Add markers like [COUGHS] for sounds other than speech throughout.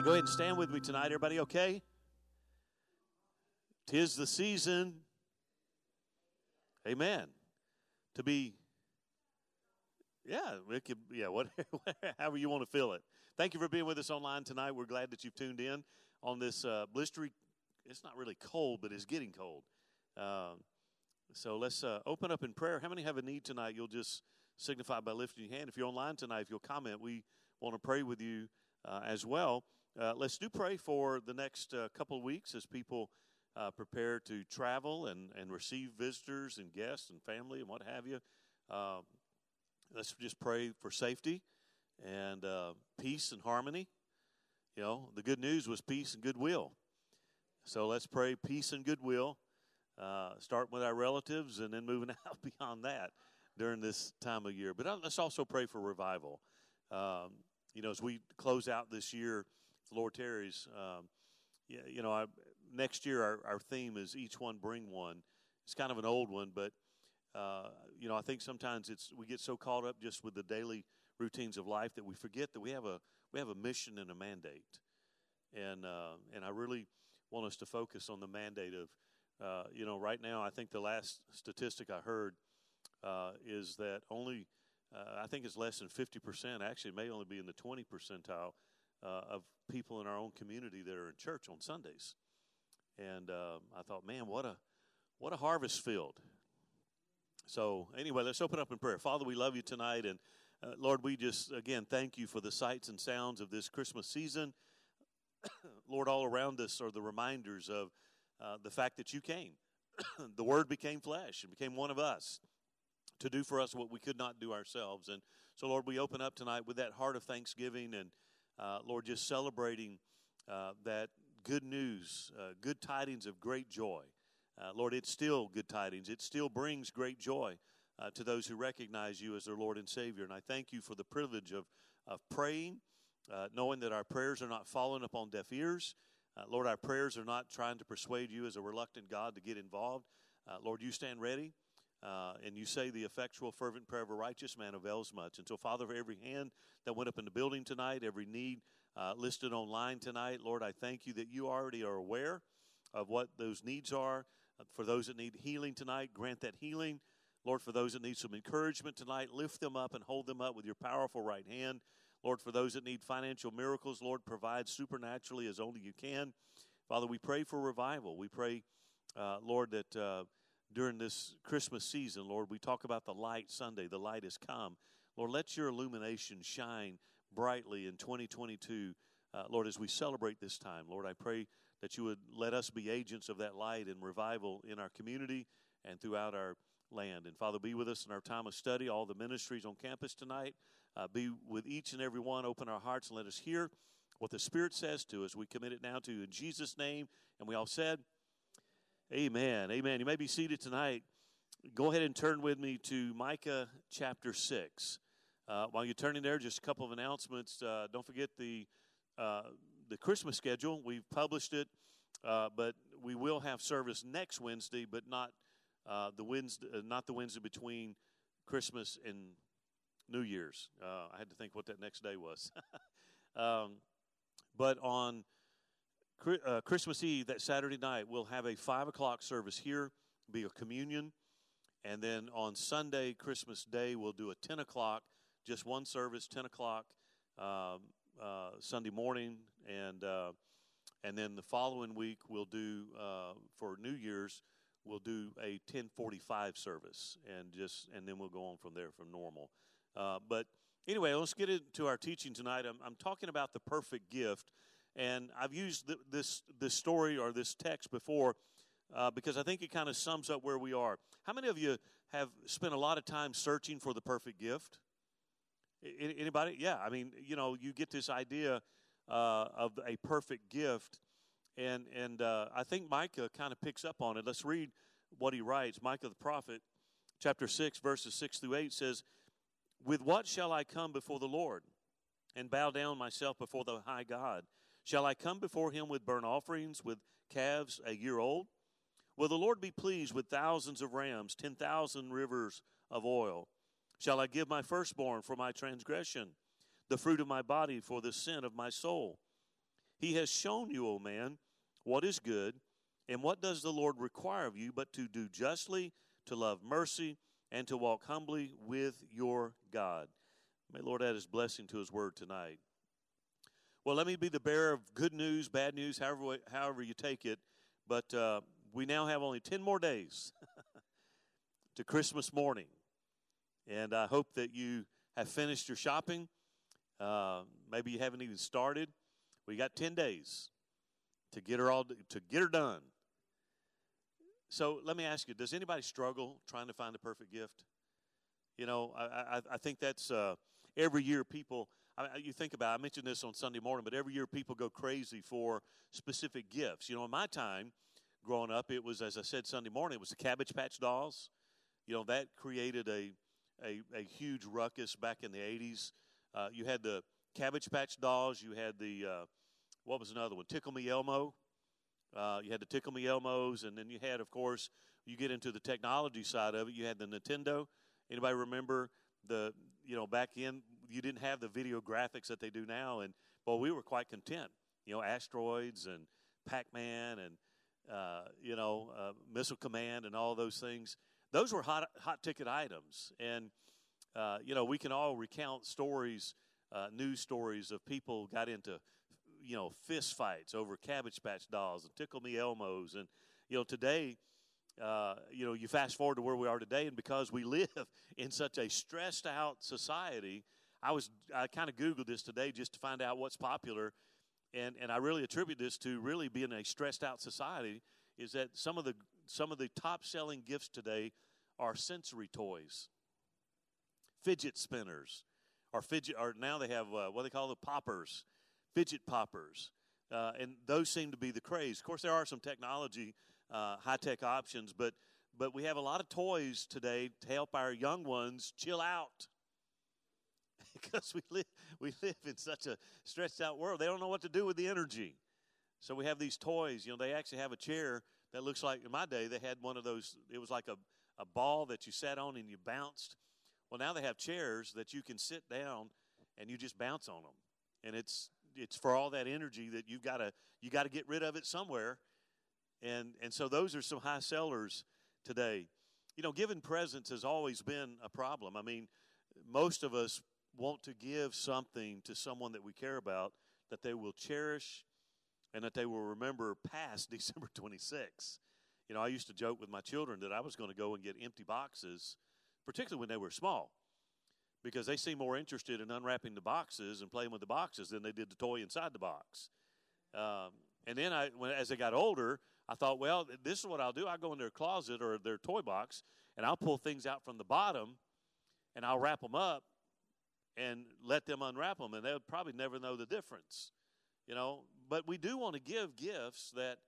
Go ahead and stand with me tonight. Everybody okay? Tis the season. Amen. To be, yeah, could, yeah, whatever, [LAUGHS] however you want to feel it. Thank you for being with us online tonight. We're glad that you've tuned in on this uh, blistery. It's not really cold, but it's getting cold. Uh, so let's uh, open up in prayer. How many have a need tonight? You'll just signify by lifting your hand. If you're online tonight, if you'll comment, we want to pray with you uh, as well. Uh, let's do pray for the next uh, couple of weeks as people uh, prepare to travel and, and receive visitors and guests and family and what have you. Um, let's just pray for safety and uh, peace and harmony. You know, the good news was peace and goodwill. So let's pray peace and goodwill. Uh, start with our relatives and then moving [LAUGHS] out beyond that during this time of year. But let's also pray for revival. Um, you know, as we close out this year, the Lord tarries, um, yeah, you know, I, next year our, our theme is each one bring one. It's kind of an old one, but uh, you know, I think sometimes it's we get so caught up just with the daily routines of life that we forget that we have a we have a mission and a mandate, and uh, and I really want us to focus on the mandate of, uh, you know, right now I think the last statistic I heard uh, is that only uh, I think it's less than 50%. Actually, it may only be in the 20 percentile uh, of people in our own community that are in church on Sundays. And uh, I thought, man, what a what a harvest field. So anyway, let's open up in prayer. Father, we love you tonight, and uh, Lord, we just again thank you for the sights and sounds of this Christmas season. [COUGHS] Lord, all around us are the reminders of uh, the fact that you came. [COUGHS] the Word became flesh and became one of us to do for us what we could not do ourselves. And so, Lord, we open up tonight with that heart of thanksgiving and, uh, Lord, just celebrating uh, that good news, uh, good tidings of great joy. Uh, Lord, it's still good tidings. It still brings great joy uh, to those who recognize you as their Lord and Savior. And I thank you for the privilege of, of praying, knowing that our prayers are not falling upon deaf ears. Lord, our prayers are not trying to persuade you as a reluctant God to get involved. Lord, you stand ready. Uh, and you say the effectual, fervent prayer of a righteous man avails much. And so, Father, for every hand that went up in the building tonight, every need uh, listed online tonight, Lord, I thank you that you already are aware of what those needs are. Uh, for those that need healing tonight, grant that healing. Lord, for those that need some encouragement tonight, lift them up and hold them up with your powerful right hand. Lord, for those that need financial miracles, Lord, provide supernaturally as only you can. Father, we pray for revival. We pray, uh, Lord, that uh, during this Christmas season, Lord. We talk about the light Sunday, the light has come. Lord, let your illumination shine brightly in 2022, uh, Lord, as we celebrate this time. Lord, I pray that you would let us be agents of that light and revival in our community and throughout our land. And Father, be with us in our time of study, all the ministries on campus tonight. Uh, be with each and every one. Open our hearts and let us hear what the Spirit says to us. We commit it now to you in Jesus' name. And we all said, Amen. Amen. You may be seated tonight. Go ahead and turn with me to Micah chapter 6. Uh, while you're turning there, just a couple of announcements. Uh, don't forget the, uh, the Christmas schedule. We've published it, uh, but we will have service next Wednesday, but not, uh, the, Wednesday, uh, not the Wednesday between Christmas and New Year's. I had to think what that next day was. [LAUGHS] um, but on uh, Christmas Eve, that Saturday night, we'll have a 5 o'clock service here, be a communion. And then on Sunday, Christmas Day, we'll do a 10 o'clock, just one service, 10 o'clock um, uh, Sunday morning. And, uh, and then the following week, we'll do, uh, for New Year's, we'll do a 1045 service. And, just, and then we'll go on from there from normal. Uh, but anyway, let's get into our teaching tonight. I'm, I'm talking about the perfect gift and I've used th- this, this story or this text before uh, because I think it kind of sums up where we are. How many of you have spent a lot of time searching for the perfect gift? I- anybody? Yeah, I mean, you know, you get this idea uh, of a perfect gift, and and uh, I think Micah kind of picks up on it. Let's read what he writes. Micah the prophet, chapter six, verses six through eight says, "With what shall I come before the Lord, and bow down myself before the high God?" Shall I come before him with burnt offerings, with calves a year old? Will the Lord be pleased with thousands of rams, ten thousand rivers of oil? Shall I give my firstborn for my transgression, the fruit of my body for the sin of my soul? He has shown you, O man, what is good, and what does the Lord require of you but to do justly, to love mercy, and to walk humbly with your God. May Lord add his blessing to his word tonight. Well, let me be the bearer of good news, bad news, however, however you take it. But uh, we now have only 10 more days [LAUGHS] to Christmas morning. And I hope that you have finished your shopping. Uh, maybe you haven't even started. We got 10 days to get her all to get her done. So let me ask you: Does anybody struggle trying to find the perfect gift? You know, I I, I think that's uh, every year people. I, you think about. I mentioned this on Sunday morning, but every year people go crazy for specific gifts. You know, in my time growing up, it was as I said Sunday morning. It was the Cabbage Patch dolls. You know, that created a a, a huge ruckus back in the '80s. Uh, you had the Cabbage Patch dolls. You had the uh, what was another one? Tickle Me Elmo. Uh, you had the Tickle Me Elmos, and then you had, of course, you get into the technology side of it. You had the Nintendo. Anybody remember the, you know, back in you didn't have the video graphics that they do now, and well, we were quite content. You know, asteroids and Pac-Man and uh, you know uh, Missile Command and all those things. Those were hot hot ticket items, and uh, you know we can all recount stories, uh, news stories of people got into you know, fist fights over Cabbage Patch dolls and Tickle Me Elmos. And, you know, today, uh, you know, you fast forward to where we are today, and because we [LAUGHS] live in such a stressed out society, I was I kind of googled this today just to find out what's popular, and and I really attribute this to really being a stressed out society. Is that some of the some of the top selling gifts today are sensory toys, fidget spinners, or fidget, or now they have uh, what they call the poppers fidget poppers. Uh, and those seem to be the craze. Of course, there are some technology, uh, high tech options, but but we have a lot of toys today to help our young ones chill out because [LAUGHS] we live we live in such a stretched out world. They don't know what to do with the energy. So we have these toys. You know, they actually have a chair that looks like in my day they had one of those. It was like a a ball that you sat on and you bounced. Well, now they have chairs that you can sit down and you just bounce on them, and it's it's for all that energy that you've got to you got to get rid of it somewhere and and so those are some high sellers today you know giving presents has always been a problem i mean most of us want to give something to someone that we care about that they will cherish and that they will remember past [LAUGHS] december 26 you know i used to joke with my children that i was going to go and get empty boxes particularly when they were small because they seemed more interested in unwrapping the boxes and playing with the boxes than they did the toy inside the box. Um, and then I, when, as they got older, I thought, well, this is what I'll do. I'll go in their closet or their toy box, and I'll pull things out from the bottom, and I'll wrap them up, and let them unwrap them, and they'll probably never know the difference, you know. But we do want to give gifts that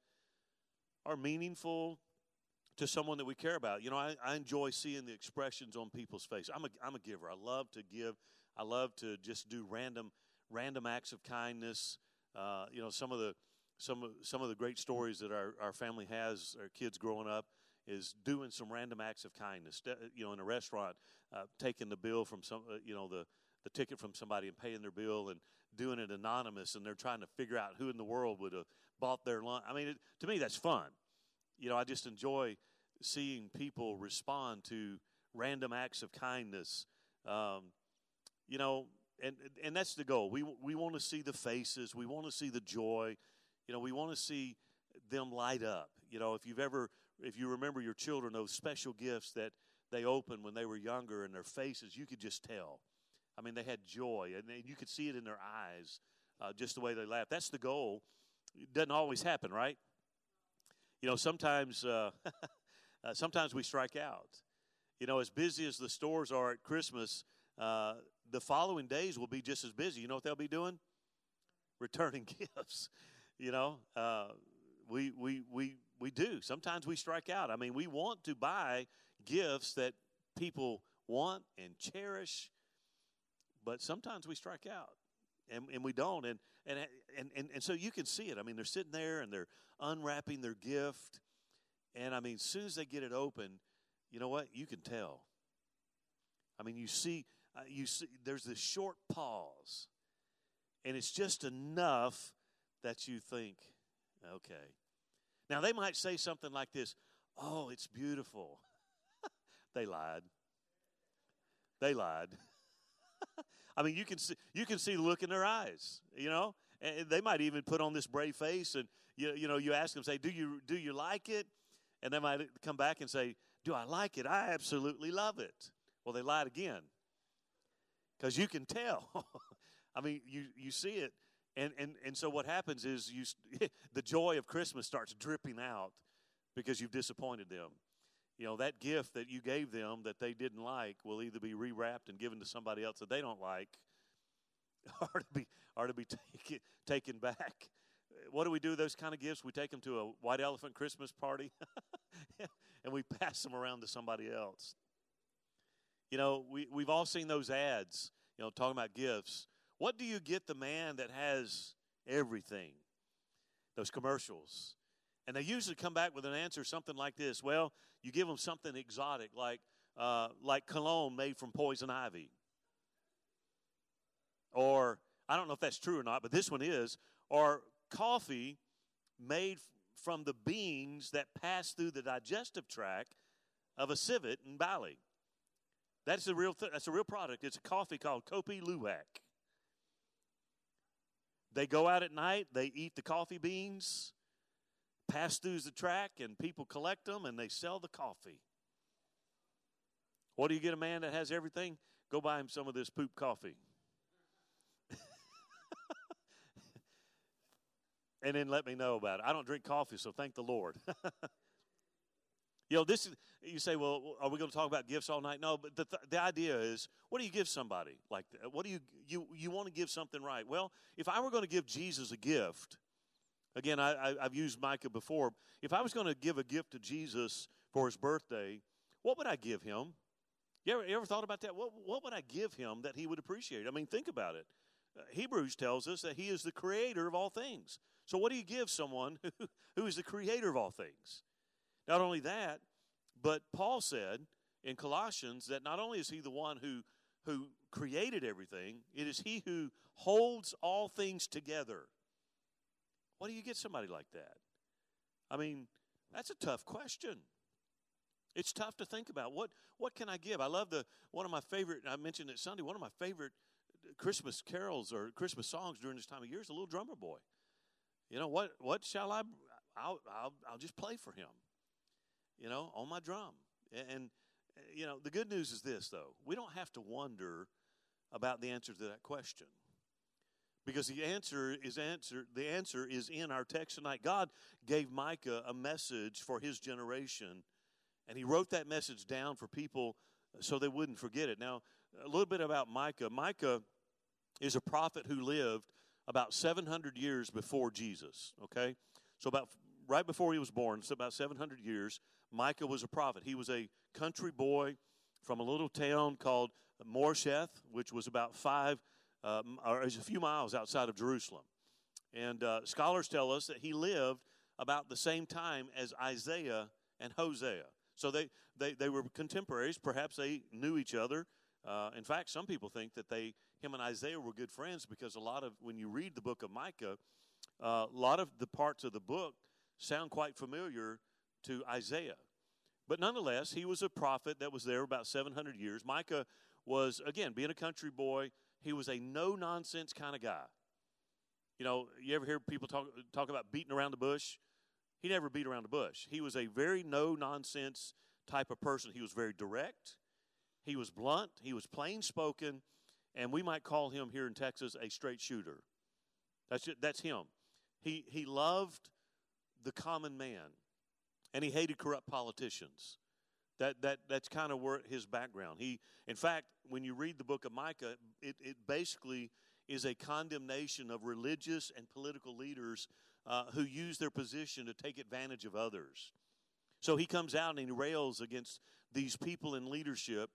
are meaningful to someone that we care about. You know, I, I enjoy seeing the expressions on people's face. I'm a, I'm a giver. I love to give. I love to just do random random acts of kindness. Uh, you know, some of the some of some of the great stories that our, our family has, our kids growing up, is doing some random acts of kindness. You know, in a restaurant, uh, taking the bill from some, uh, you know, the the ticket from somebody and paying their bill and doing it anonymous, and they're trying to figure out who in the world would have bought their lunch. I mean, it, to me, that's fun. You know, I just enjoy seeing people respond to random acts of kindness. Um, you know, and and that's the goal. We we want to see the faces. We want to see the joy. You know, we want to see them light up. You know, if you've ever if you remember your children those special gifts that they opened when they were younger and their faces, you could just tell. I mean, they had joy, and you could see it in their eyes, uh, just the way they laughed. That's the goal. It doesn't always happen, right? You know, sometimes uh, [LAUGHS] uh, sometimes we strike out. You know, as busy as the stores are at Christmas, uh, the following days will be just as busy. You know what they'll be doing? Returning [LAUGHS] gifts. You know, uh, we we we we do. Sometimes we strike out. I mean, we want to buy gifts that people want and cherish, but sometimes we strike out. And, and we don't and, and and and and so you can see it i mean they're sitting there and they're unwrapping their gift and I mean, as soon as they get it open, you know what? You can tell. I mean, you see, uh, you see, there's this short pause, and it's just enough that you think, okay. Now, they might say something like this Oh, it's beautiful. [LAUGHS] they lied. They lied. I mean, you can see you can see the look in their eyes. You know, and they might even put on this brave face, and you you know you ask them, say, "Do you do you like it?" And they might come back and say, "Do I like it? I absolutely love it." Well, they lied again because you can tell. [LAUGHS] I mean, you you see it, and and and so what happens is you [LAUGHS] the joy of Christmas starts dripping out because you've disappointed them. You know that gift that you gave them that they didn't like will either be rewrapped and given to somebody else that they don't like, [LAUGHS] or to be or to be [LAUGHS] taken taken back. What do we do those kind of gifts? We take them to a white elephant Christmas party, [LAUGHS] and we pass them around to somebody else. You know, we we've all seen those ads. You know, talking about gifts what do you get the man that has everything? Those commercials. And they usually come back with an answer something like this Well, you give them something exotic, like, uh, like cologne made from poison ivy. Or, I don't know if that's true or not, but this one is. Or coffee made from the beans that pass through the digestive tract of a civet in Bali. That's a real th- that's a real product. It's a coffee called Kopi Luwak. They go out at night, they eat the coffee beans, pass through the track, and people collect them and they sell the coffee. What do you get a man that has everything? Go buy him some of this poop coffee. [LAUGHS] and then let me know about it. I don't drink coffee, so thank the Lord. [LAUGHS] You know, this is, you say, well, are we going to talk about gifts all night? No, but the, the idea is, what do you give somebody like that? What do you, you, you want to give something right? Well, if I were going to give Jesus a gift, again, I, I've used Micah before. If I was going to give a gift to Jesus for his birthday, what would I give him? You ever, you ever thought about that? What, what would I give him that he would appreciate? I mean, think about it. Uh, Hebrews tells us that he is the creator of all things. So, what do you give someone [LAUGHS] who, who is the creator of all things? Not only that, but Paul said in Colossians that not only is he the one who who created everything, it is he who holds all things together. What do you get somebody like that? I mean, that's a tough question. It's tough to think about. What what can I give? I love the one of my favorite I mentioned it Sunday, one of my favorite Christmas carols or Christmas songs during this time of year is a little drummer boy. You know what what shall I I'll I'll, I'll just play for him you know, on my drum. And, uh, you know, the good news is this, though. We don't have to wonder about the answer to that question. Because the answer is answer the answer is in our text tonight. God gave Micah a message for his generation, and he wrote that message down for people so they wouldn't forget it. Now, a little bit about Micah. Micah is a prophet who lived about 700 years before Jesus, okay? So about right before he was born, so about 700 years, Micah was a prophet. He was a country boy from a little town called Moresheth, which was about five, uh, or is a few miles outside of Jerusalem. And uh, scholars tell us that he lived about the same time as Isaiah and Hosea. So they, they, they were contemporaries. Perhaps they knew each other. Uh, in fact, some people think that they, him and Isaiah were good friends because a lot of, when you read the book of Micah, uh, a lot of the parts of the book sound quite familiar to Isaiah. But nonetheless, he was a prophet that was there about 700 years. Micah was, again, being a country boy, he was a no nonsense kind of guy. You know, you ever hear people talk, talk about beating around the bush? He never beat around the bush. He was a very no nonsense type of person. He was very direct, he was blunt, he was plain spoken, and we might call him here in Texas a straight shooter. That's, that's him. He, he loved the common man and he hated corrupt politicians. That, that, that's kind of where his background. He, in fact, when you read the book of Micah, it, it basically is a condemnation of religious and political leaders uh, who use their position to take advantage of others. So he comes out and he rails against these people in leadership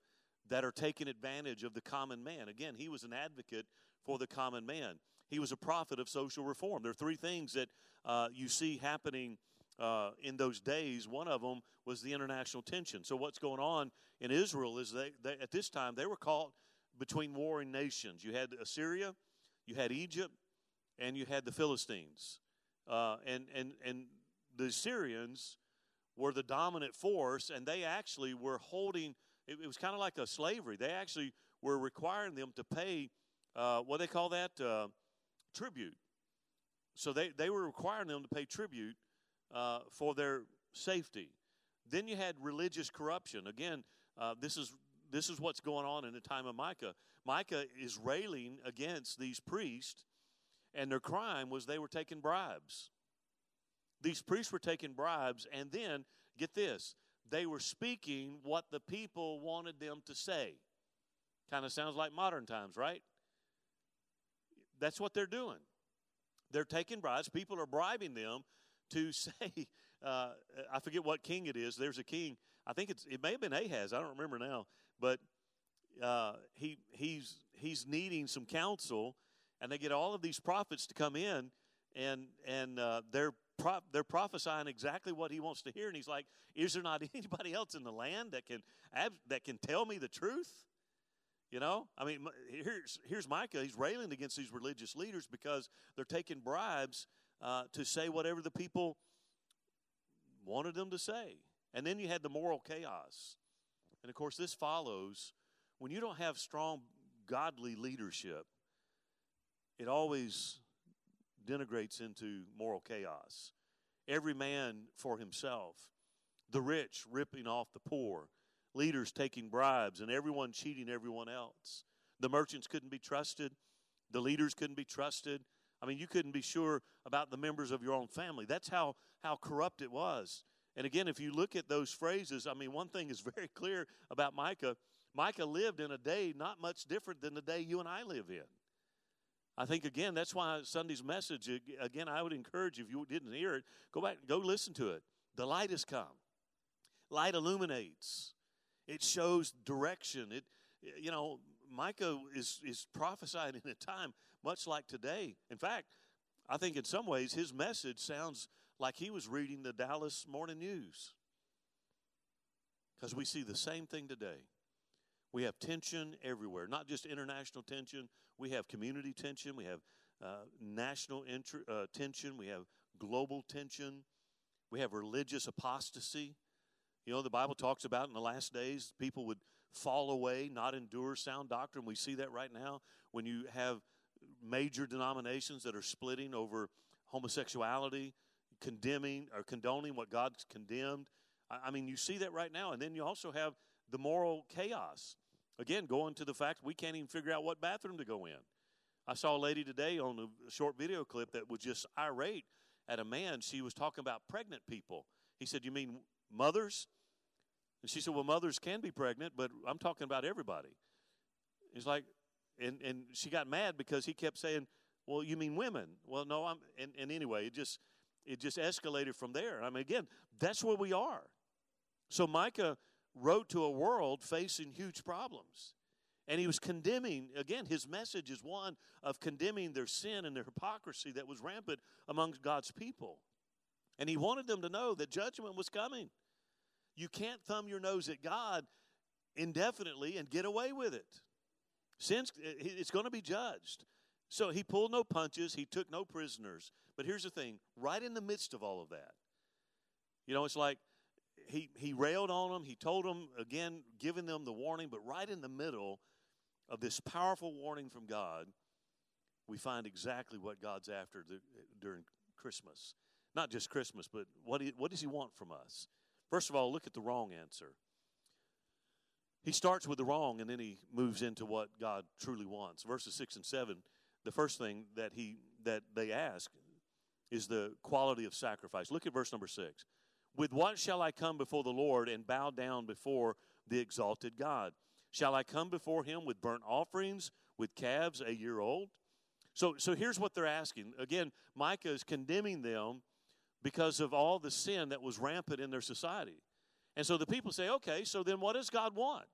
that are taking advantage of the common man. Again, he was an advocate for the common man. He was a prophet of social reform. There are three things that uh, you see happening uh, in those days. One of them was the international tension. So what's going on in Israel is they, they at this time they were caught between warring nations. You had Assyria, you had Egypt, and you had the Philistines. Uh, and, and, and the Syrians were the dominant force, and they actually were holding, it, it was kind of like a slavery. They actually were requiring them to pay, uh, what they call that? Uh, tribute. So they, they were requiring them to pay tribute uh, for their safety. Then you had religious corruption. Again, uh, this is this is what's going on in the time of Micah. Micah is railing against these priests, and their crime was they were taking bribes. These priests were taking bribes, and then, get this, they were speaking what the people wanted them to say. Kind of sounds like modern times, right? That's what they're doing. They're taking bribes. People are bribing them to [LAUGHS] say, uh, I forget what king it is. There's a king. I think it's it may have been Ahaz. I don't remember now, but uh, he he's he's needing some counsel, and they get all of these prophets to come in, and and uh, they're pro- they're prophesying exactly what he wants to hear, and he's like, "Is there not [LAUGHS] anybody else in the land that can that can tell me the truth?" You know, I mean, here's here's Micah. He's railing against these religious leaders because they're taking bribes uh, to say whatever the people wanted them to say. And then you had the moral chaos. And of course, this follows when you don't have strong godly leadership, it always denigrates into moral chaos. Every man for himself, the rich ripping off the poor, leaders taking bribes, and everyone cheating everyone else. The merchants couldn't be trusted, the leaders couldn't be trusted. I mean, you couldn't be sure about the members of your own family. That's how, how corrupt it was. And again, if you look at those phrases, I mean, one thing is [LAUGHS] very clear about Micah. Micah lived in a day not much different than the day you and I live in. I think again that's why Sunday's message again I would encourage you if you didn't hear it go back and go listen to it. The light has come. Light illuminates. It shows direction. It you know Micah is is prophesying in a time much like today. In fact, I think in some ways his message sounds like he was reading the Dallas Morning News. Because we see the same thing today. We have tension everywhere, not just international tension. We have community tension. We have uh, national uh, tension. We have global tension. We have religious apostasy. You know, the Bible talks about in the last days, people would fall away, not endure sound doctrine. We see that right now when you have major denominations that are splitting over homosexuality, condemning or condoning what God's condemned. I mean, you see that right now. And then you also have the moral chaos. Again, going to the fact we can't even figure out what bathroom to go in. I saw a lady today on a short video clip that was just irate at a man. She was talking about pregnant people. He said, You mean mothers? And she said, Well, mothers can be pregnant, but I'm talking about everybody. He's like, and, and she got mad because he kept saying, Well, you mean women? Well, no, I'm and, and anyway, it just it just escalated from there. I mean, again, that's where we are. So Micah wrote to a world facing huge problems. And he was condemning, again, his message is one of condemning their sin and their hypocrisy that was rampant amongst God's people. And he wanted them to know that judgment was coming. You can't thumb your nose at God indefinitely and get away with it. Sin's uh, it's going to be judged. So he pulled no punches, he took no prisoners. But here's the thing right in the midst of all of that, you know, it's like he, he railed on them. He told them, again, giving them the warning. But right in the middle of this powerful warning from God, we find exactly what God's after the, during Christmas. Not just Christmas, but what, he, what does He want from us? First of all, look at the wrong answer. He starts with the wrong and then he moves into what God truly wants. Verses 6 and 7, the first thing that, he, that they ask is the quality of sacrifice. Look at verse number 6. With what shall I come before the Lord and bow down before the exalted God? Shall I come before him with burnt offerings, with calves a year old? So, so here's what they're asking. Again, Micah is condemning them because of all the sin that was rampant in their society. And so the people say, okay, so then what does God want?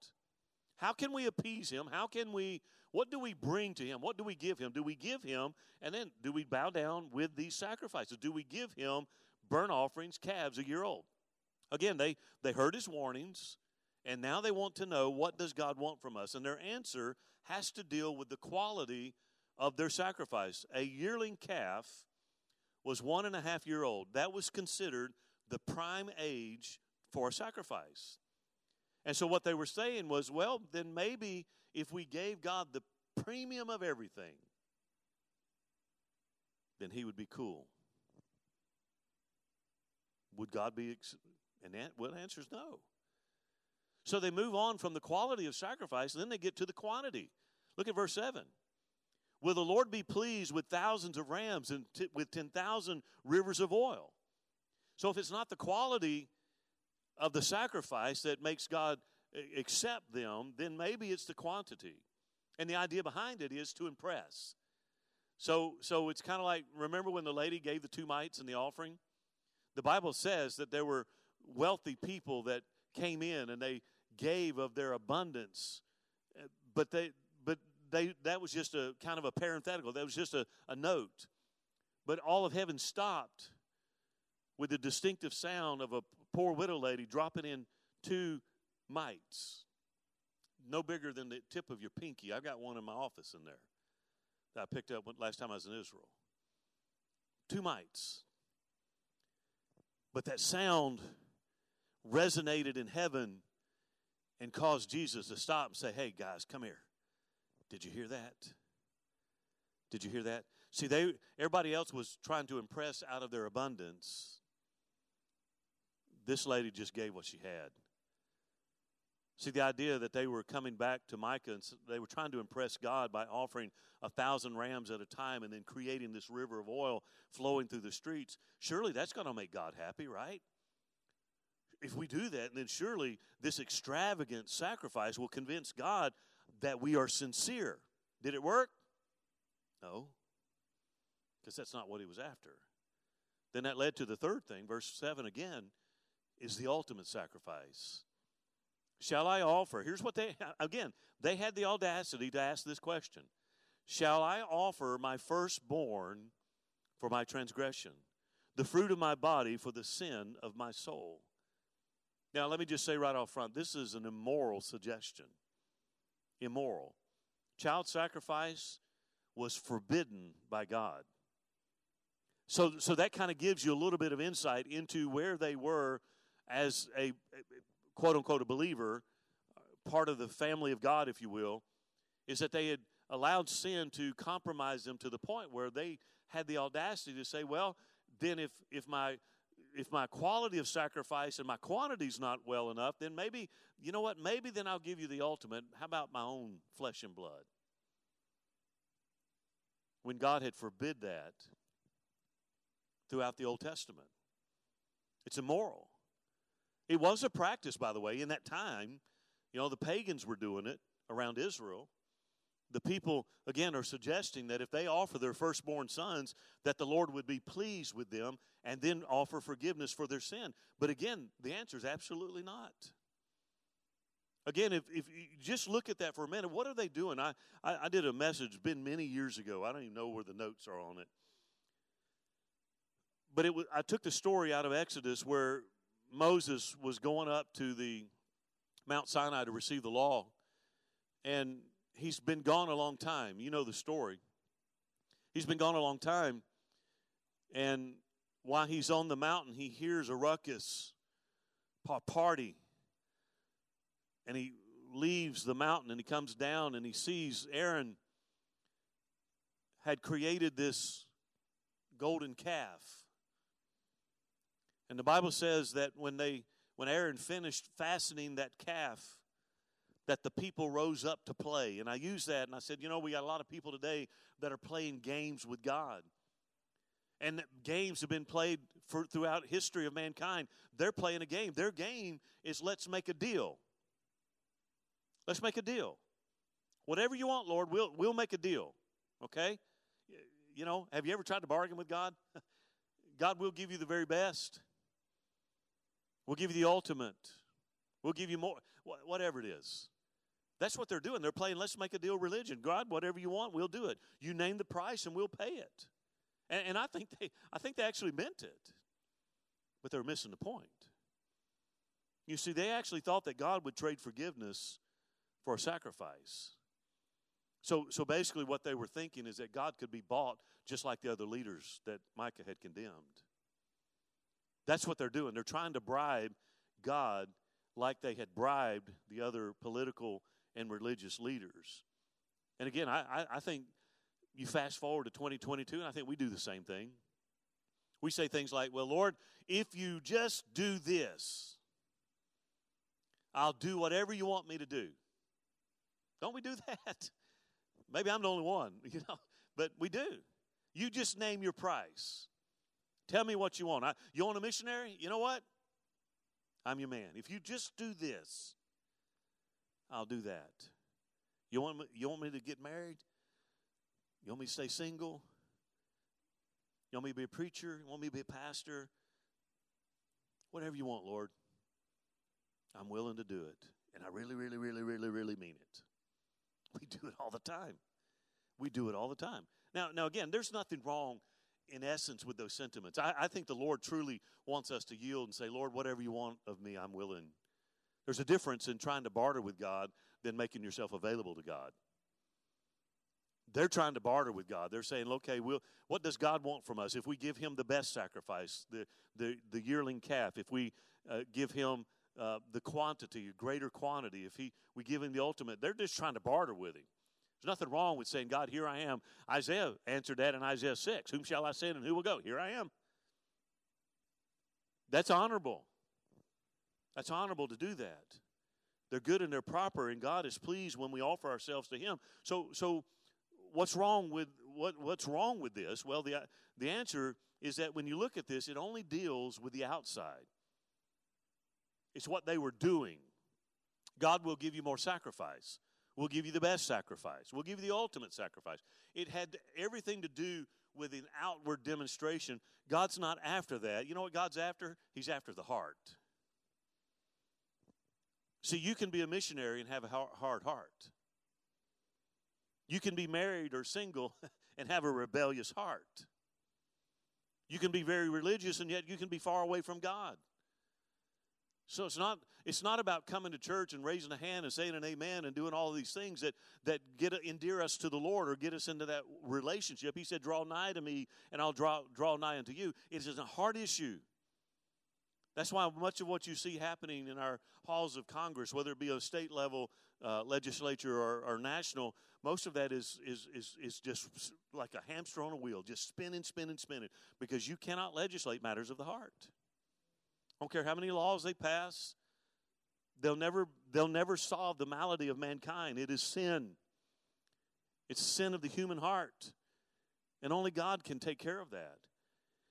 How can we appease him? How can we, what do we bring to him? What do we give him? Do we give him, and then do we bow down with these sacrifices? Do we give him burnt offerings, calves a year old. Again, they, they heard his warnings, and now they want to know what does God want from us. And their answer has to deal with the quality of their sacrifice. A yearling calf was one and a half year old. That was considered the prime age for a sacrifice. And so what they were saying was, well, then maybe if we gave God the premium of everything, then he would be cool. Would God be? Ex- and that, well, the answer is no. So they move on from the quality of sacrifice, and then they get to the quantity. Look at verse 7. Will the Lord be pleased with thousands of rams and t- with 10,000 rivers of oil? So if it's not the quality of the sacrifice that makes God accept them, then maybe it's the quantity. And the idea behind it is to impress. So, so it's kind of like remember when the lady gave the two mites in the offering? The Bible says that there were wealthy people that came in and they gave of their abundance, uh, but they, but they, that was just a kind of a parenthetical. That was just a, a note. But all of heaven stopped with the distinctive sound of a poor widow lady dropping in two mites, no bigger than the tip of your pinky. I've got one in my office in there that I picked up last time I was in Israel. Two mites. But that sound resonated in heaven and caused Jesus to stop and say, Hey, guys, come here. Did you hear that? Did you hear that? See, they everybody else was trying to impress out of their abundance. This lady just gave what she had. See, the idea that they were coming back to Micah and they were trying to impress God by offering a thousand rams at a time and then creating this river of oil flowing through the streets, surely that's going to make God happy, right? If we do that, then surely this extravagant sacrifice will convince God that we are sincere. Did it work? No, because that's not what he was after. Then that led to the third thing. Verse 7 again is the ultimate sacrifice. Shall I offer? Here's what they, [LAUGHS] again, they had the audacity to ask this question Shall I offer my firstborn for my transgression, the fruit of my body for the sin of my soul? Now, let me just say right off front this is an immoral suggestion. Immoral. Child sacrifice was forbidden by God. So, so that kind of gives you a little bit of insight into where they were as a, quote unquote a believer, part of the family of God, if you will, is that they had allowed sin to compromise them to the point where they had the audacity to say, well, then if, if my if my quality of sacrifice and my quantity is not well enough, then maybe, you know what, maybe then I'll give you the ultimate. How about my own flesh and blood? When God had forbid that throughout the Old Testament. It's immoral. It was a practice, by the way, in that time. You know, the pagans were doing it around Israel. The people, again, are suggesting that if they offer their firstborn sons, that the Lord would be pleased with them and then offer forgiveness for their sin. But again, the answer is absolutely not. Again, if, if you just look at that for a minute, what are they doing? I, I, I did a message, been many years ago. I don't even know where the notes are on it. But it was, I took the story out of Exodus where Moses was going up to the Mount Sinai to receive the law, and he's been gone a long time. You know the story. He's been gone a long time, and while he's on the mountain, he hears a ruckus, a party, and he leaves the mountain and he comes down and he sees Aaron had created this golden calf and the Bible says that when they when Aaron finished fastening that calf, that the people rose up to play. And I used that and I said, you know, we got a lot of people today that are playing games with God. And games have been played for, throughout history of mankind. They're playing a game. Their game is let's make a deal. Let's make a deal. Whatever you want, Lord, we'll we'll make a deal. Okay? You know, have you ever tried to bargain with God? [LAUGHS] God will give you the very best. We'll give you the ultimate. We'll give you more, whatever it is. That's what they're doing. They're playing, let's make a deal religion. God, whatever you want, we'll do it. You name the price and we'll pay it. And, and I, think they, I think they actually meant it, but they're missing the point. You see, they actually thought that God would trade forgiveness for a sacrifice. So, so basically, what they were thinking is that God could be bought just like the other leaders that Micah had condemned. That's what they're doing. They're trying to bribe God like they had bribed the other political and religious leaders. And again, I, I, think you fast forward to 2022, and I think we do the same thing. We say things like, Well, Lord, if you just do this, I'll do whatever you want me to do. Don't we do [LAUGHS] that? Maybe I'm the only one, [LAUGHS] you know, but we do. You just name your price. Tell me what you want. I, you want a missionary? You know what? I'm your man. If you just do this, I'll do that. You want me, you want me to get married? You want me to stay single? You want me to be a preacher? You want me to be a pastor? Whatever you want, Lord. I'm willing to do it. And I really, really, really, really, really mean it. We do it all the time. We do it all the time. Now, now again, there's nothing wrong in essence with those sentiments. I, I think the Lord truly wants us to yield and say, Lord, whatever you want of me, I'm willing. There's a difference in trying to barter with God than making yourself available to God. They're trying to barter with God. They're saying, okay, we'll, what does God want from us? If we give him the best sacrifice, the, the, the yearling calf, if we uh, give him uh, the quantity, a greater quantity, if he, we give him the ultimate, they're just trying to barter with him. There's nothing wrong with saying, God, here I am. Isaiah answered that in Isaiah 6. Whom shall I send and who will go? Here I am. That's honorable. That's honorable to do that. They're good and they're proper, and God is pleased when we offer ourselves to Him. So, so what's wrong with what, what's wrong with this? Well, the the answer is that when you look at this, it only deals with the outside. It's what they were doing. God will give you more sacrifice. We'll give you the best sacrifice. We'll give you the ultimate sacrifice. It had everything to do with an outward demonstration. God's not after that. You know what God's after? He's after the heart. See, you can be a missionary and have a hard heart. You can be married or single [LAUGHS] and have a rebellious heart. You can be very religious and yet you can be far away from God. So it's not it's not about coming to church and raising a hand and saying an amen and doing all these things that that get endear us to the Lord or get us into that relationship. He said, "Draw nigh to me, and I'll draw draw nigh unto you." It is a heart issue. That's why much of what you see happening in our halls of Congress, whether it be a state level uh, legislature or, or, national, most of that is, is, is, is just like a hamster on a wheel, just spinning, spinning, spinning, because you cannot legislate matters of the heart. Don't care how many laws they pass, they'll never, they'll never solve the malady of mankind. It is sin, it's sin of the human heart. And only God can take care of that.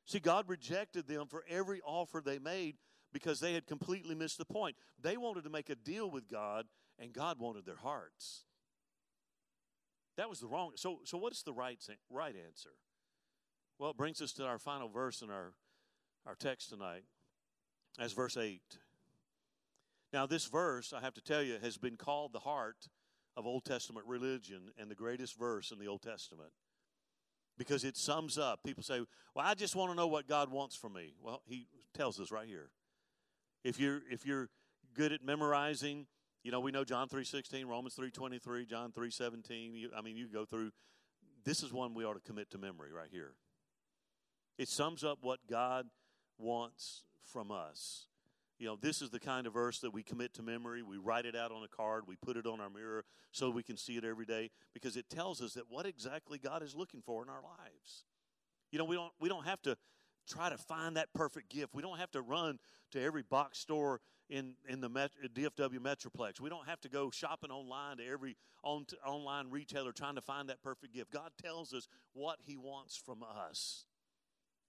See, God rejected them for every offer they made because they had completely missed the point. They wanted to make a deal with God, and God wanted their hearts. That was the wrong. So, so what's the right right answer? Well, it brings us to our final verse in our our text tonight, as verse eight. Now, this verse, I have to tell you, has been called the heart of Old Testament religion and the greatest verse in the Old Testament because it sums up. People say, "Well, I just want to know what God wants from me." Well, he tells us right here. If you're if you're good at memorizing, you know, we know John 3:16, Romans 3:23, John 3:17. I mean, you go through this is one we ought to commit to memory right here. It sums up what God wants from us. You know, this is the kind of verse that we commit to memory. We write it out on a card, we put it on our mirror so we can see it every day because it tells us that what exactly God is looking for in our lives. You know, we don't we don't have to try to find that perfect gift. We don't have to run to every box store in in the Met, DFW Metroplex. We don't have to go shopping online to every on, online retailer trying to find that perfect gift. God tells us what He wants from us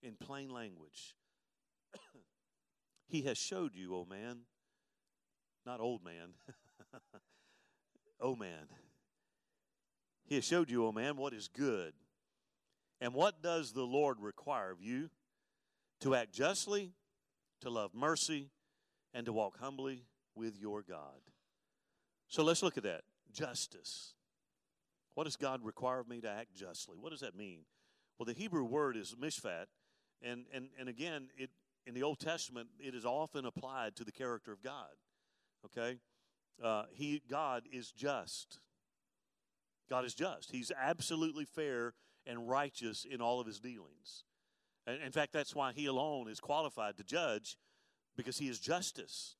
in plain language. He has showed you, oh man, not old man, [LAUGHS] oh man. He has showed you, oh man, what is good. And what does the Lord require of you? To act justly, to love mercy, and to walk humbly with your God. So let's look at that. Justice. What does God require of me to act justly? What does that mean? Well, the Hebrew word is mishpat, and, and, and again, it, in the Old Testament, it is often applied to the character of God. Okay? Uh, he, God is just. God is just. He's absolutely fair and righteous in all of his dealings. And in fact, that's why he alone is qualified to judge because he is justice.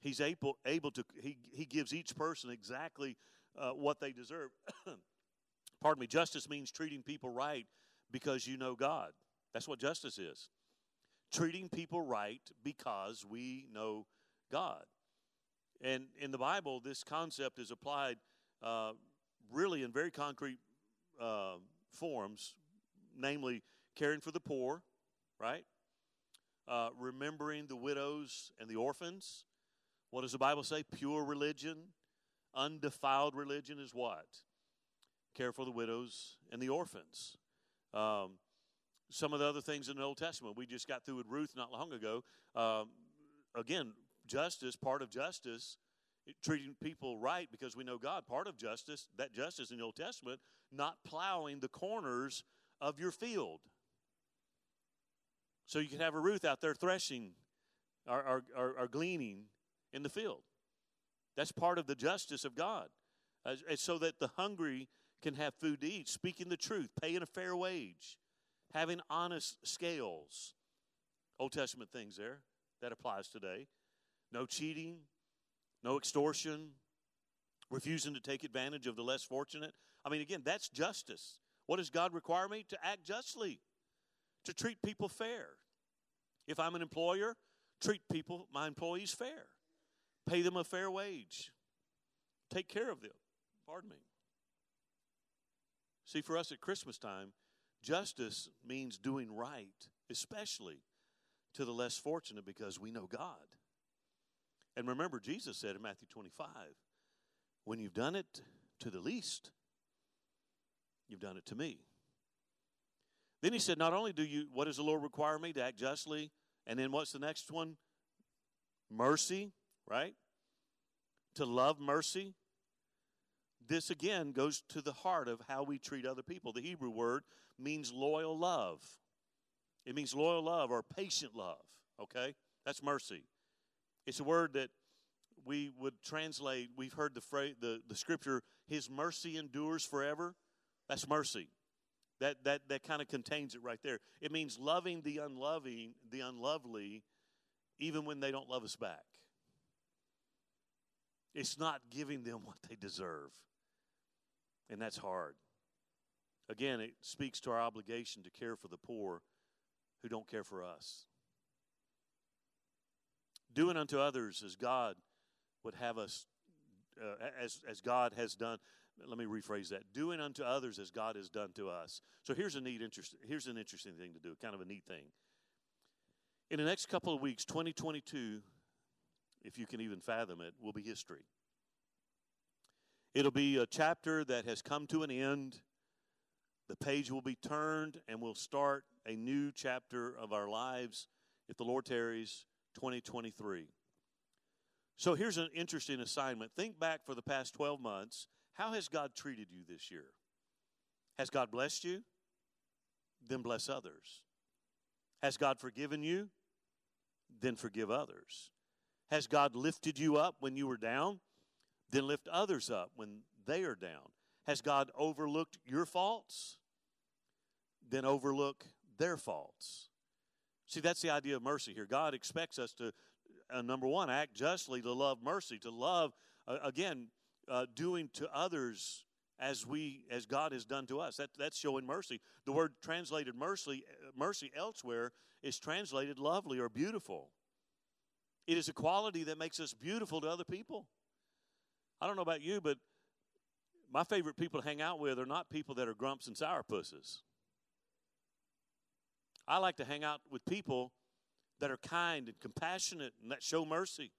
He's able, able to, he, he gives each person exactly uh, what they deserve. [COUGHS] Pardon me, justice means treating people right because you know God. That's what justice is. Treating people right because we know God. And in the Bible, this concept is applied uh, really in very concrete uh, forms, namely caring for the poor, right? Uh, remembering the widows and the orphans. What does the Bible say? Pure religion, undefiled religion is what? Care for the widows and the orphans. Um, some of the other things in the Old Testament. We just got through with Ruth not long ago. Um, again, justice, part of justice, treating people right because we know God. Part of justice, that justice in the Old Testament, not plowing the corners of your field. So you can have a Ruth out there threshing or, or, or, or gleaning in the field. That's part of the justice of God. So that the hungry can have food to eat, speaking the truth, paying a fair wage, having honest scales. Old Testament things there. That applies today. No cheating, no extortion, refusing to take advantage of the less fortunate. I mean, again, that's justice. What does God require me? To act justly, to treat people fair. If I'm an employer, treat people, my employees, fair. Pay them a fair wage. Take care of them. Pardon me. See, for us at Christmas time, justice means doing right, especially to the less fortunate because we know God. And remember, Jesus said in Matthew 25, when you've done it to the least, you've done it to me. Then he said, Not only do you, what does the Lord require me to act justly? And then what's the next one? Mercy, right? To love mercy. This again goes to the heart of how we treat other people. The Hebrew word means loyal love. It means loyal love or patient love, okay? That's mercy. It's a word that we would translate, we've heard the phrase, the, the scripture, His mercy endures forever. That's mercy. That, that, that kind of contains it right there. It means loving the unloving, the unlovely, even when they don't love us back. It's not giving them [LAUGHS] what they deserve. And that's hard. Again, it speaks to our obligation to care for the poor who don't care for us. Doing unto others as God would have us, uh, as, as God has done. Let me rephrase that. Doing unto others as God has done to us. So here's a neat, interest, here's an interesting thing to do, kind of a neat thing. In the next couple of weeks, 2022, if you can even fathom it, will be history. It'll be a chapter that has come to an end. The page will be turned, and we'll start a new chapter of our lives, if the Lord tarries, 2023. So here's an interesting assignment. Think back for the past 12 months. How has God treated you this year? Has God blessed you? Then bless others. Has God forgiven you? Then forgive others. Has God lifted you up when you were down? Then lift others up when they are down. Has God overlooked your faults? Then overlook their faults. See, that's the idea of mercy here. God expects us to, uh, number one, act justly, to love mercy, to love, uh, again, uh, doing to others as we as God has done to us. That, that's showing mercy. The word translated mercy, uh, mercy elsewhere is translated lovely or beautiful. It is a quality that makes us beautiful to other people. I don't know about you, but my favorite people to hang out with are not people that are grumps and sourpusses. I like to hang out with people that are kind and compassionate and that show mercy.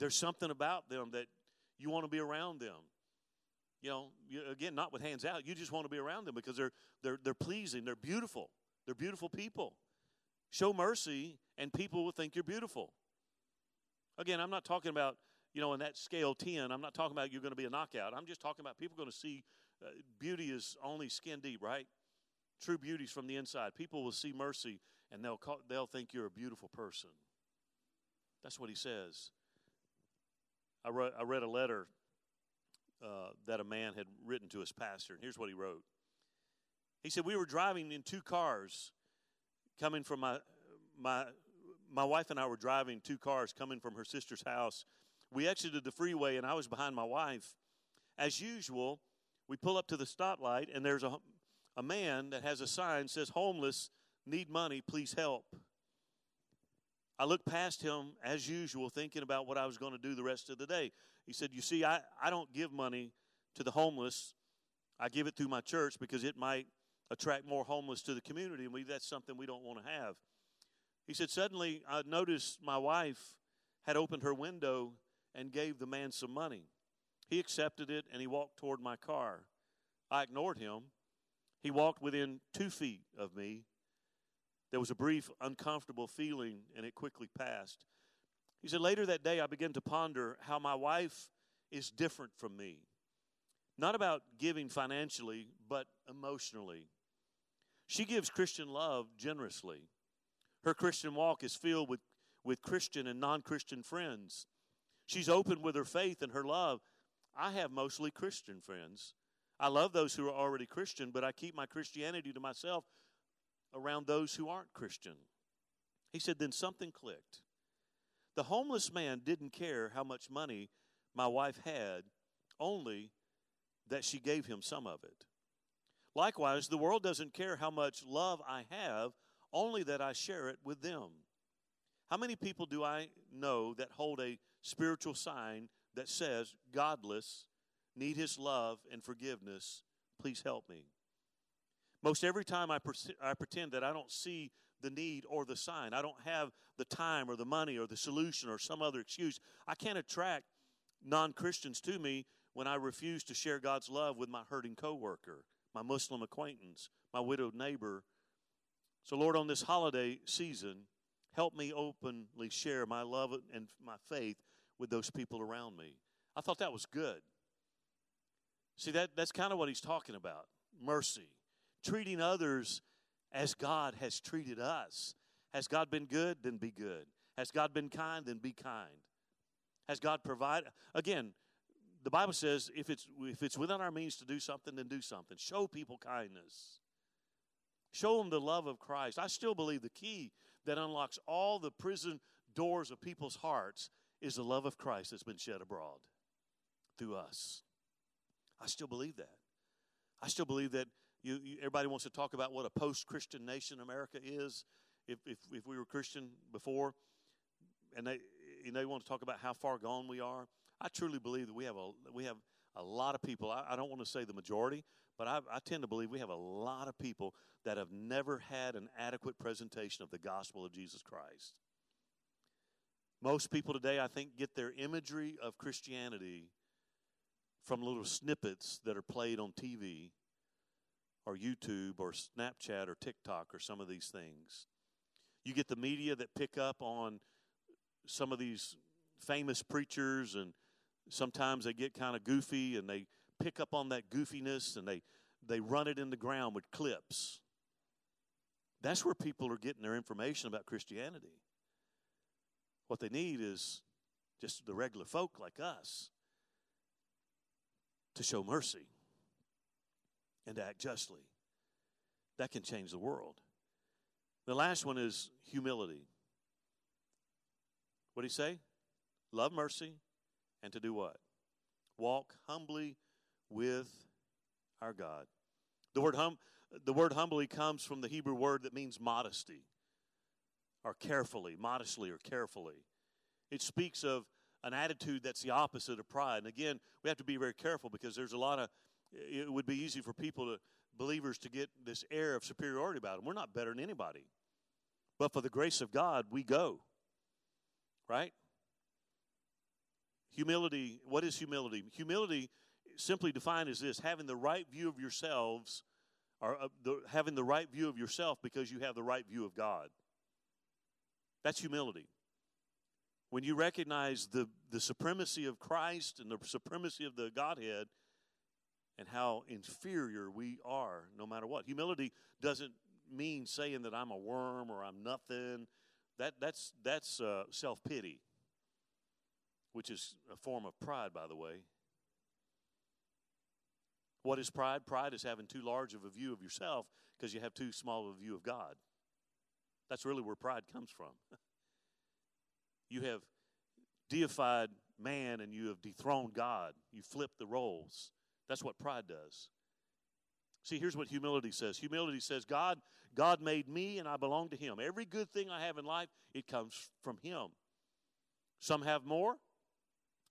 There's something about them that you want to be around them. You know, you, again, not with hands out. You just want to be around them because they're they're they're pleasing. They're beautiful. They're beautiful people. Show mercy, and people will think you're beautiful. Again, I'm not talking about you know in that scale ten. I'm not talking about you're going to be a knockout. I'm just talking about people going to see uh, beauty is only skin deep, right? True beauty is from the inside. People will see mercy and they'll, call, they'll think you're a beautiful person. That's what he says. I read, I read a letter uh, that a man had written to his pastor. And here's what he wrote He said, We were driving in two cars coming from my, my, my wife and I were driving two cars coming from her sister's house. We exited the freeway, and I was behind my wife. As usual, we pull up to the stoplight, and there's a, a man that has a sign that says, Homeless, need money, please help. I looked past him as usual, thinking about what I was going to do the rest of the day. He said, You see, I, I don't give money to the homeless. I give it through my church because it might attract more homeless to the community, and we, that's something we don't want to have. He said, Suddenly, I noticed my wife had opened her window and gave the man some money. He accepted it and he walked toward my car. I ignored him. He walked within two feet of me. There was a brief, uncomfortable feeling, and it quickly passed. He said, Later that day, I began to ponder how my wife is different from me. Not about giving financially, but emotionally. She gives Christian love generously. Her Christian walk is filled with, with Christian and non Christian friends. She's open with her faith and her love. I have mostly Christian friends. I love those who are already Christian, but I keep my Christianity to myself around those who aren't Christian. He said, then something clicked. The homeless man didn't care how much money my wife had, only that she gave him some of it. Likewise, the world doesn't care how much love I have, only that I share it with them. How many people do I know that hold a spiritual sign that says, Godless, need his love and forgiveness, please help me? Most every time I, I pretend that I don't see the need or the sign. I don't have the time or the money or the solution or some other excuse. I can't attract non Christians to me when I refuse to share God's love with my hurting coworker, my Muslim acquaintance, my widowed neighbor. So, Lord, on this holiday season, help me openly share my love and my faith with those people around me. I thought that was good. See, that, that's kind of what he's talking about mercy, treating others as God has treated us. Has God been good? Then be good. Has God been kind? Then be kind. Has God provided? Again, the Bible says if it's if it's within our means to do something, then do something. Show people kindness. Show them the love of Christ. I still believe the key that unlocks all the prison doors of people's hearts is the love of Christ that's been shed abroad through us. I still believe that. I still believe that you, you, everybody wants to talk about what a post-Christian nation America is. If, if, if we were Christian before, and they and they want to talk about how far gone we are, I truly believe that we have a we have a lot of people. I, I don't want to say the majority, but I, I tend to believe we have a lot of people that have never had an adequate presentation of the gospel of Jesus Christ. Most people today, I think, get their imagery of Christianity from little snippets that are played on TV or YouTube or Snapchat or TikTok or some of these things. You get the media that pick up on some of these famous preachers, and sometimes they get kind of goofy and they pick up on that goofiness and they, they run it in the ground with clips. That's where people are getting their information about Christianity. What they need is just the regular folk like us to show mercy and to act justly. That can change the world. The last one is humility. What do you say? Love mercy and to do what? Walk humbly with our God. The word hum the word humbly comes from the Hebrew word that means modesty or carefully, modestly or carefully. It speaks of an attitude that's the opposite of pride. And again, we have to be very careful because there's a lot of it would be easy for people to believers to get this air of superiority about them. We're not better than anybody. But for the grace of God, we go. Right? Humility, what is humility? Humility, simply defined as this having the right view of yourselves, or uh, the, having the right view of yourself because you have the right view of God. That's humility. When you recognize the, the supremacy of Christ and the supremacy of the Godhead, and how inferior we are no matter what. Humility doesn't mean saying that I'm a worm or I'm nothing. That, that's that's uh, self pity, which is a form of pride, by the way. What is pride? Pride is having too large of a view of yourself because you have too small of a view of God. That's really where pride comes from. [LAUGHS] you have deified man and you have dethroned God. You flip the roles. That's what pride does. See, here's what humility says. Humility says, God, God made me and I belong to him. Every good thing I have in life, it comes from him. Some have more,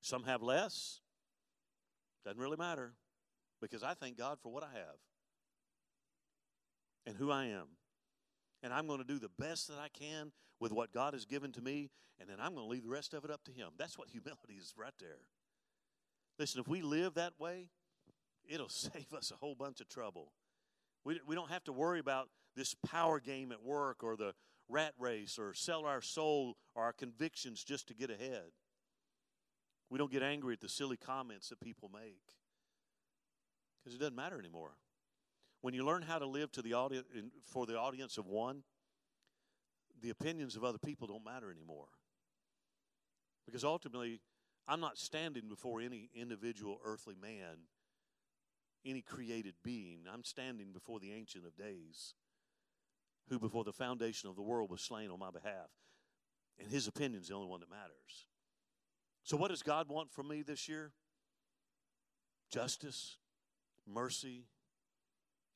some have less. Doesn't really matter because I thank God for what I have and who I am. And I'm going to do the best that I can with what God has given to me, and then I'm going to leave the rest of it up to Him. That's what [LAUGHS] humility is right there. Listen, if we live that way, it'll [LAUGHS] save us a whole bunch of trouble. We, we don't have to worry about this power game at work or the rat race or sell our soul or our convictions just to get ahead. We don't get angry at the silly comments that people make because it doesn't matter anymore. When you learn how to live to the audience for the audience of one, the opinions of other people don't matter anymore. Because ultimately, I'm not standing before any individual earthly man, any created being. I'm standing before the Ancient of Days, who before the foundation of the world was slain on my behalf. And his opinion is the only one that matters. So, what does God want from me this year? Justice, mercy,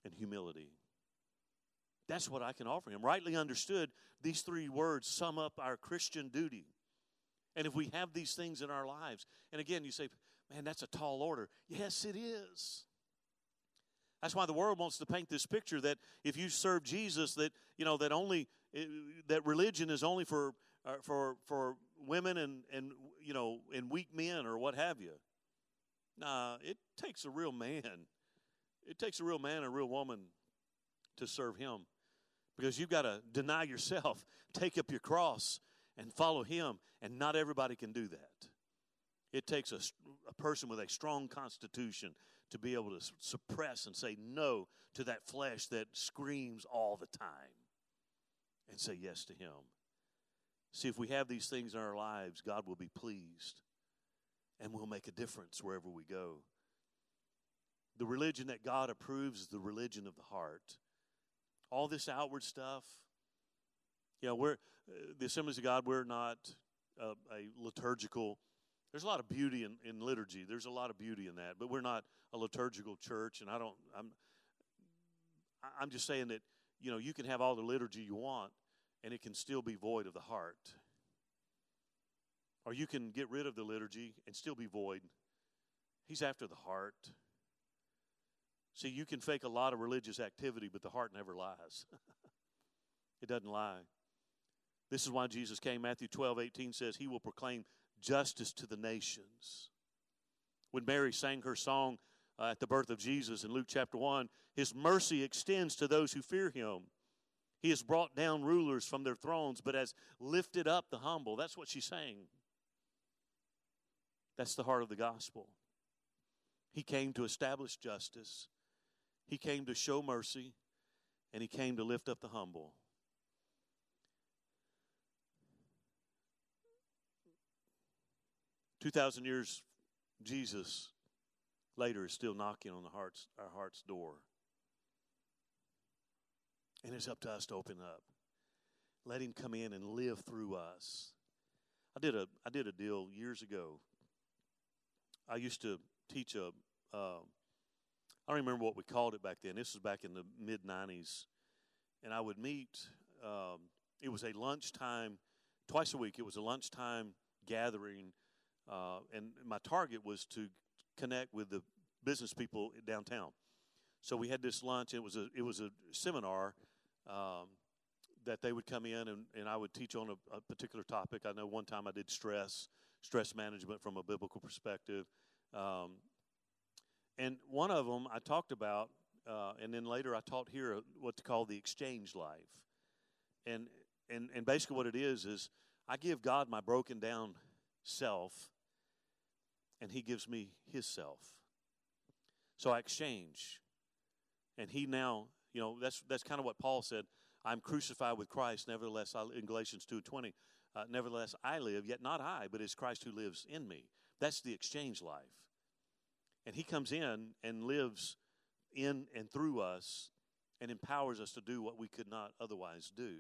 and humility. That's what I can offer him. Rightly understood, these three words sum up our Christian duty. And if we have these things in our lives, and again, you say, man, that's a tall order. Yes, it is. That's why the world wants to paint this picture that if you serve Jesus, that you know that only eh, that religion is only for uh, for for women and and you know and weak men or what have you. Nah, it takes a real man it takes a real man and a real woman to serve him because you've got to deny yourself, take up your cross, and follow him. And not everybody can do that. It takes a, a person with a strong constitution to be able to suppress and say no to that flesh that screams all the time and say yes to him. See, if we have these things in our lives, God will be pleased and we'll make a difference wherever we go. The religion that God approves is the religion of the heart. All this outward stuff, you know, we're uh, the Assemblies of God. We're not a, a liturgical. There's a lot of beauty in, in liturgy. There's a lot of beauty in that, but we're not a liturgical church. And I don't. I'm. I'm just saying that you know you can have all the liturgy you want, and it can still be void of the heart. Or you can get rid of the liturgy and still be void. He's after the heart. See, you can fake a lot of religious activity, but the heart never lies. [LAUGHS] it doesn't lie. This is why Jesus came. Matthew 12, 18 says, He will proclaim justice to the nations. When Mary sang her song uh, at the birth of Jesus in Luke chapter 1, His mercy extends to those who fear Him. He has brought down rulers from their thrones, but has lifted up the humble. That's what she's saying. That's the heart of the gospel. He came to establish justice, he came to show mercy, and He came to lift up the humble. Two thousand years, Jesus later is still knocking on the heart's, our heart's door. And it's up to us to open up. Let him come in and live through us. I did a I did a deal years ago. I used to teach a uh, I don't remember what we called it back then. This was back in the mid 90s. And I would meet, um, it was a lunchtime, twice a week, it was a lunchtime gathering. Uh, and my target was to connect with the business people downtown. So we had this lunch. It was a it was a seminar um, that they would come in and, and I would teach on a, a, particular topic. I know one time I did stress, stress management from a biblical perspective. Um, and one of them I talked about, uh, and then later I taught here what to call the exchange life. And, and, and basically, what it is is I give God my broken down self, and He gives me His self. So I exchange. And He now, you know, that's, that's kind of what Paul said. I'm crucified with Christ, nevertheless, I, in Galatians 2.20, uh, nevertheless I live, yet not I, but it's Christ who lives in me. That's the exchange life. And he comes in and lives in and through us and empowers us to do what we could not otherwise do.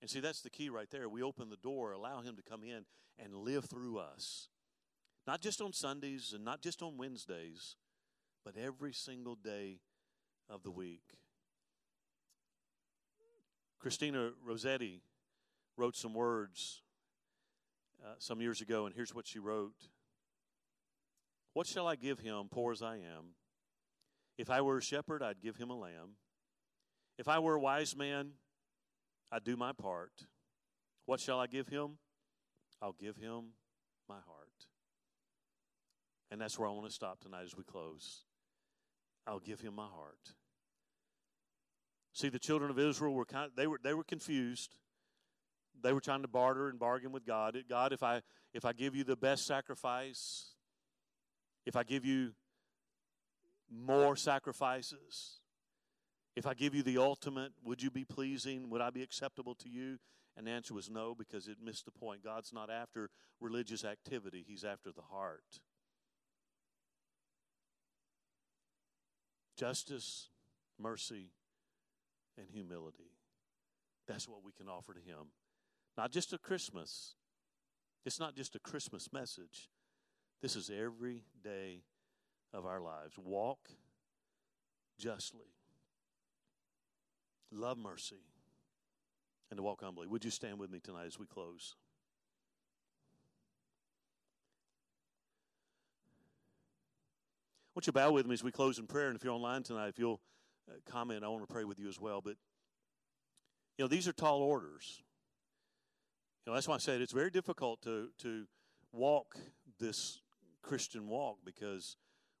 And see, that's the key right there. We open the door, allow Him to come in and live through us. Not just on Sundays and not just on Wednesdays, but every single day of the week. Christina Rossetti wrote some words uh, some years ago, and here's what she wrote What shall I give him, poor as I am? If I were a shepherd, I'd give him a lamb. If I were a wise man, I'd do my part. What shall I give him? I'll give him my heart. And that's where I want to stop tonight as we close. I'll give him my heart. See, the children of Israel were kind of, they were they were confused. They were trying to barter and bargain with God. God, if I if I give you the best sacrifice, if I give you more sacrifices, if I give you the ultimate, would you be pleasing? Would I be acceptable to you? And the answer was no because it missed the point. God's not after religious activity, He's after the heart. Justice, mercy, and humility. That's what we can offer to Him. Not just a Christmas. It's not just a Christmas message. This is every day of our lives. Walk justly, love mercy, and to walk humbly. Would you stand with me tonight as we close? I want you bow with me as we close in prayer. And if you're online tonight, if you'll uh, comment, I want to pray with you as well. But, you know, these are tall orders. You know, that's why I said it's very difficult to, to walk this Christian walk because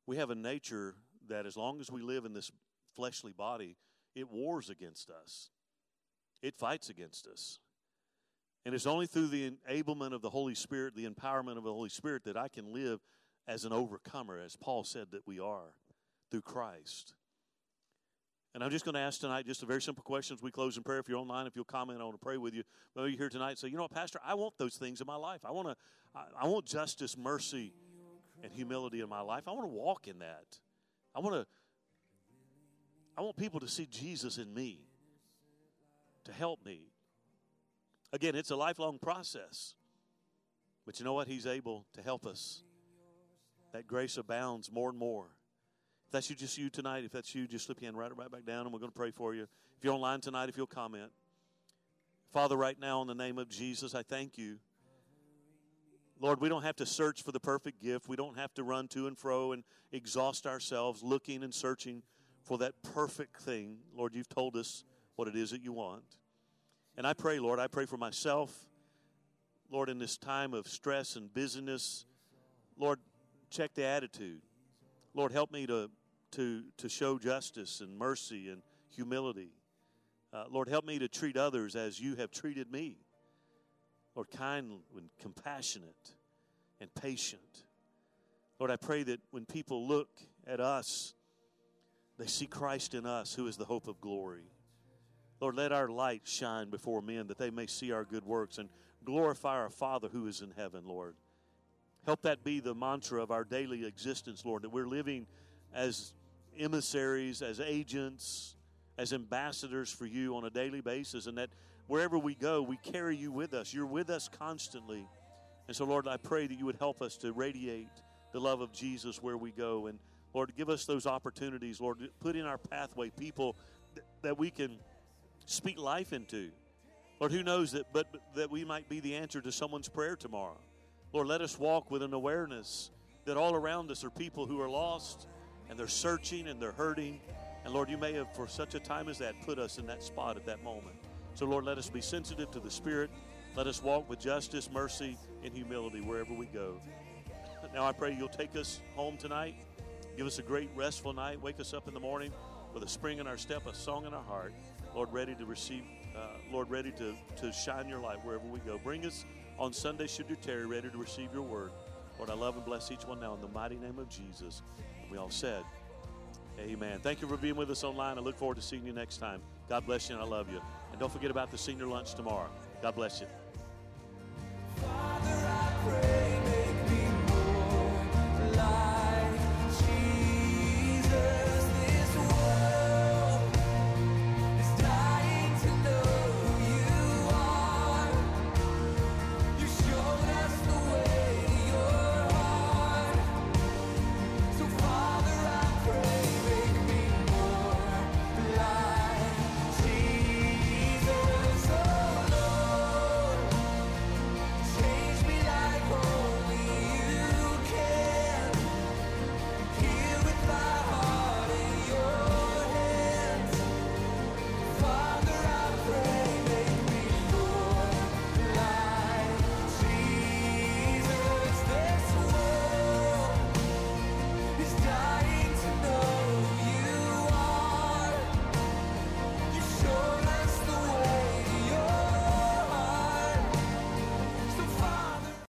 we have a nature that as long as we live in this fleshly body, it wars against us. It fights against us. And it's only through the enablement of the Holy Spirit, the empowerment of the Holy Spirit, that I can live as an overcomer, as Paul said that we are through Christ. And I'm just going to ask tonight just a very simple question as we close in prayer. If you're online, if you'll comment, I want to pray with you. Maybe you're here tonight and say, you know what, Pastor, I want those things in my life. I want to, I, I want justice, mercy, and humility in my life. I want to walk in that. I want to, I want people to see Jesus in me, to help me. Again, it's a lifelong process. But you know what? He's able to help us. That grace abounds more and more. If that's you, just you tonight, if that's you, just slip your hand right, right back down and we're going to pray for you. If you're online tonight, if you'll comment. Father, right now, in the name of Jesus, I thank you. Lord, we don't have to search for the perfect gift. We don't have to run to and fro and exhaust ourselves looking and searching for that perfect thing. Lord, you've told us what it is that you want. And I pray, Lord, I pray for myself. Lord, in this time of stress and busyness, Lord, check the attitude. Lord, help me to, to, to show justice and mercy and humility. Uh, Lord, help me to treat others as you have treated me. Lord, kind and compassionate and patient. Lord, I pray that when people look at us, they see Christ in us, who is the hope of glory. Lord, let our light shine before men that they may see our good works and glorify our Father who is in heaven, Lord. Help that be the mantra of our daily existence, Lord, that we're living as emissaries, as agents, as ambassadors for you on a daily basis, and that wherever we go, we carry you with us. You're with us constantly. And so, Lord, I pray that you would help us to radiate the love of Jesus where we go. And Lord, give us those opportunities, Lord, put in our pathway people th- that we can speak life into. Lord, who knows that, but, but that we might be the answer to someone's prayer tomorrow. Lord, let us walk with an awareness that all around us are people who are lost and they're searching and they're hurting. And Lord, you may have, for such a time as that, put us in that spot at that moment. So, Lord, let us be sensitive to the Spirit. Let us walk with justice, mercy, and humility wherever we go. Now, I pray you'll take us home tonight. Give us a great, restful night. Wake us up in the morning with a spring in our step, a song in our heart. Lord, ready to receive, uh, Lord, ready to, to shine your light wherever we go. Bring us on Sunday, should you tarry, ready to receive your word. Lord, I love and bless each one now in the mighty name of Jesus. And we all said, Amen. Thank you for being with us online. I look forward to seeing you next time. God bless you, and I love you. And don't forget about the senior lunch tomorrow. God bless you. Father,